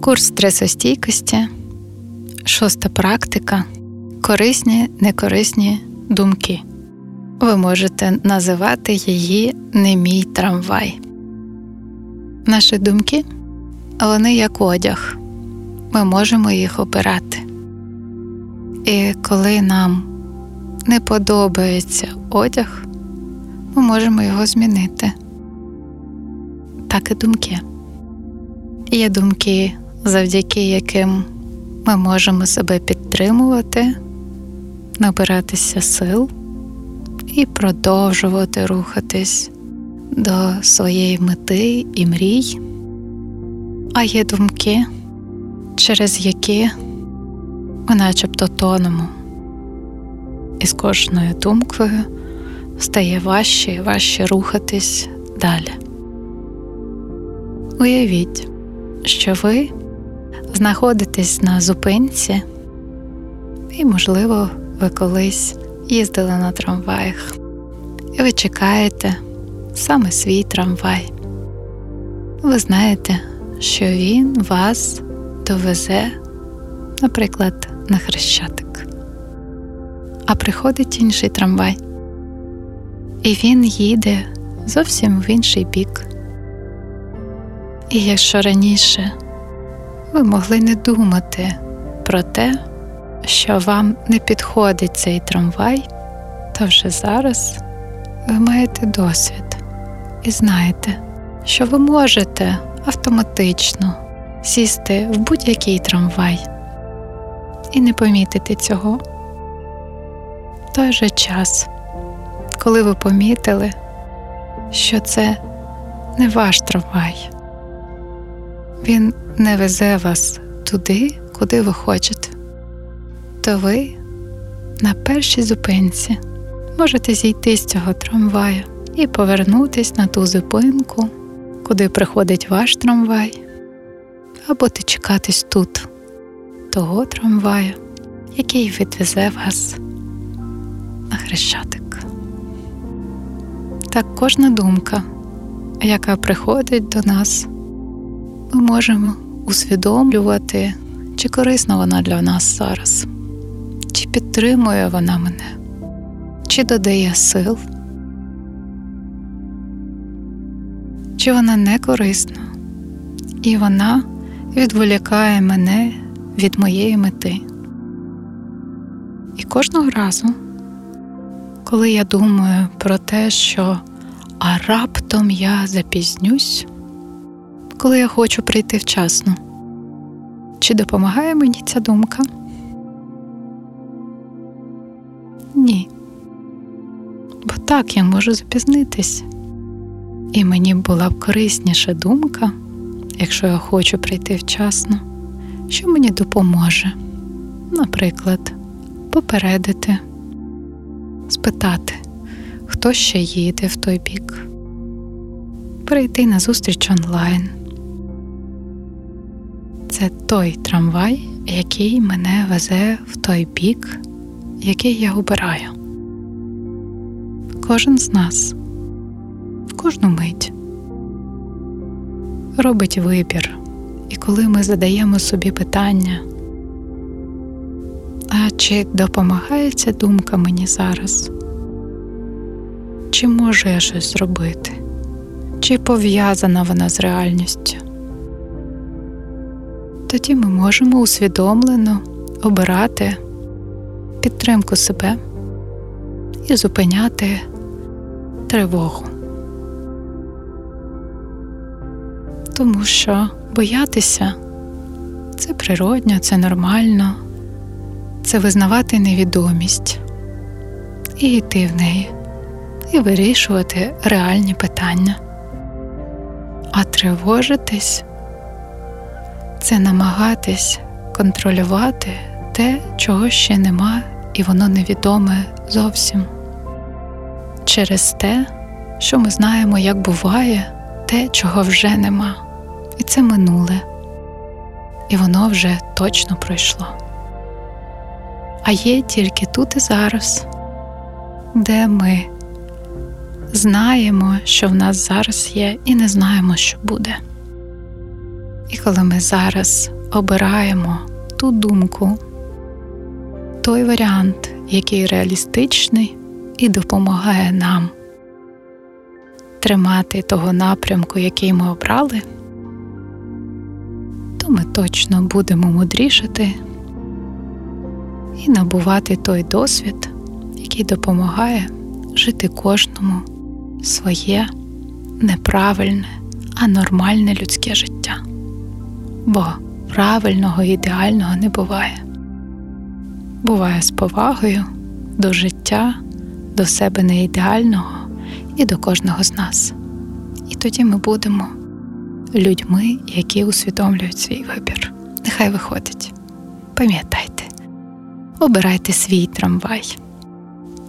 Курс стресостійкості, шоста практика, корисні, некорисні думки. Ви можете називати її не мій трамвай. Наші думки вони як одяг. Ми можемо їх обирати. І коли нам не подобається одяг, ми можемо його змінити. Так і думки. Є думки, завдяки яким ми можемо себе підтримувати, набиратися сил і продовжувати рухатись до своєї мети і мрій. А є думки, через які ми начебто тонемо. І з кожною думкою стає важче і важче рухатись далі. Уявіть, що ви знаходитесь на зупинці, і, можливо, ви колись їздили на трамваях, і ви чекаєте саме свій трамвай. Ви знаєте, що він вас довезе, наприклад, на хрещатик. А приходить інший трамвай, і він їде зовсім в інший бік. І якщо раніше ви могли не думати про те, що вам не підходить цей трамвай, то вже зараз ви маєте досвід і знаєте, що ви можете автоматично сісти в будь-який трамвай і не помітити цього. В той же час, коли ви помітили, що це не ваш трамвай, він не везе вас туди, куди ви хочете, то ви на першій зупинці можете зійти з цього трамвая і повернутись на ту зупинку, куди приходить ваш трамвай, або чекатись тут, того трамвая, який відвезе вас на хрещатик. Так кожна думка, яка приходить до нас, ми можемо усвідомлювати, чи корисна вона для нас зараз, чи підтримує вона мене, чи додає сил, чи вона не корисна, і вона відволікає мене від моєї мети. І кожного разу, коли я думаю про те, що а раптом я запізнюсь, коли я хочу прийти вчасно, чи допомагає мені ця думка? Ні. Бо так я можу запізнитись. І мені була б корисніша думка, якщо я хочу прийти вчасно, що мені допоможе, наприклад, попередити, спитати, хто ще їде в той бік, перейти на зустріч онлайн. Це той трамвай, який мене везе в той бік, який я обираю. Кожен з нас в кожну мить робить вибір, і коли ми задаємо собі питання, а чи допомагає ця думка мені зараз? Чи можу я щось зробити? Чи пов'язана вона з реальністю? Тоді ми можемо усвідомлено обирати підтримку себе і зупиняти тривогу. Тому що боятися це природньо, це нормально, це визнавати невідомість і йти в неї, і вирішувати реальні питання. А тривожитись це намагатись контролювати те, чого ще нема, і воно невідоме зовсім через те, що ми знаємо, як буває те, чого вже нема, і це минуле, і воно вже точно пройшло. А є тільки тут і зараз, де ми знаємо, що в нас зараз є, і не знаємо, що буде. І коли ми зараз обираємо ту думку, той варіант, який реалістичний і допомагає нам тримати того напрямку, який ми обрали, то ми точно будемо мудрішати і набувати той досвід, який допомагає жити кожному своє неправильне, а нормальне людське життя. Бо правильного ідеального не буває. Буває з повагою до життя, до себе неідеального і до кожного з нас. І тоді ми будемо людьми, які усвідомлюють свій вибір. Нехай виходить. Пам'ятайте, обирайте свій трамвай,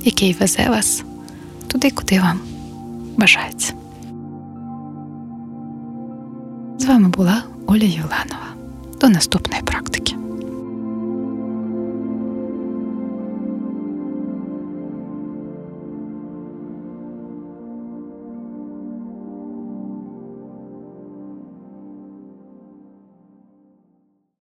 який везе вас туди, куди вам бажається. З вами була Оля Юланова. До наступної практики.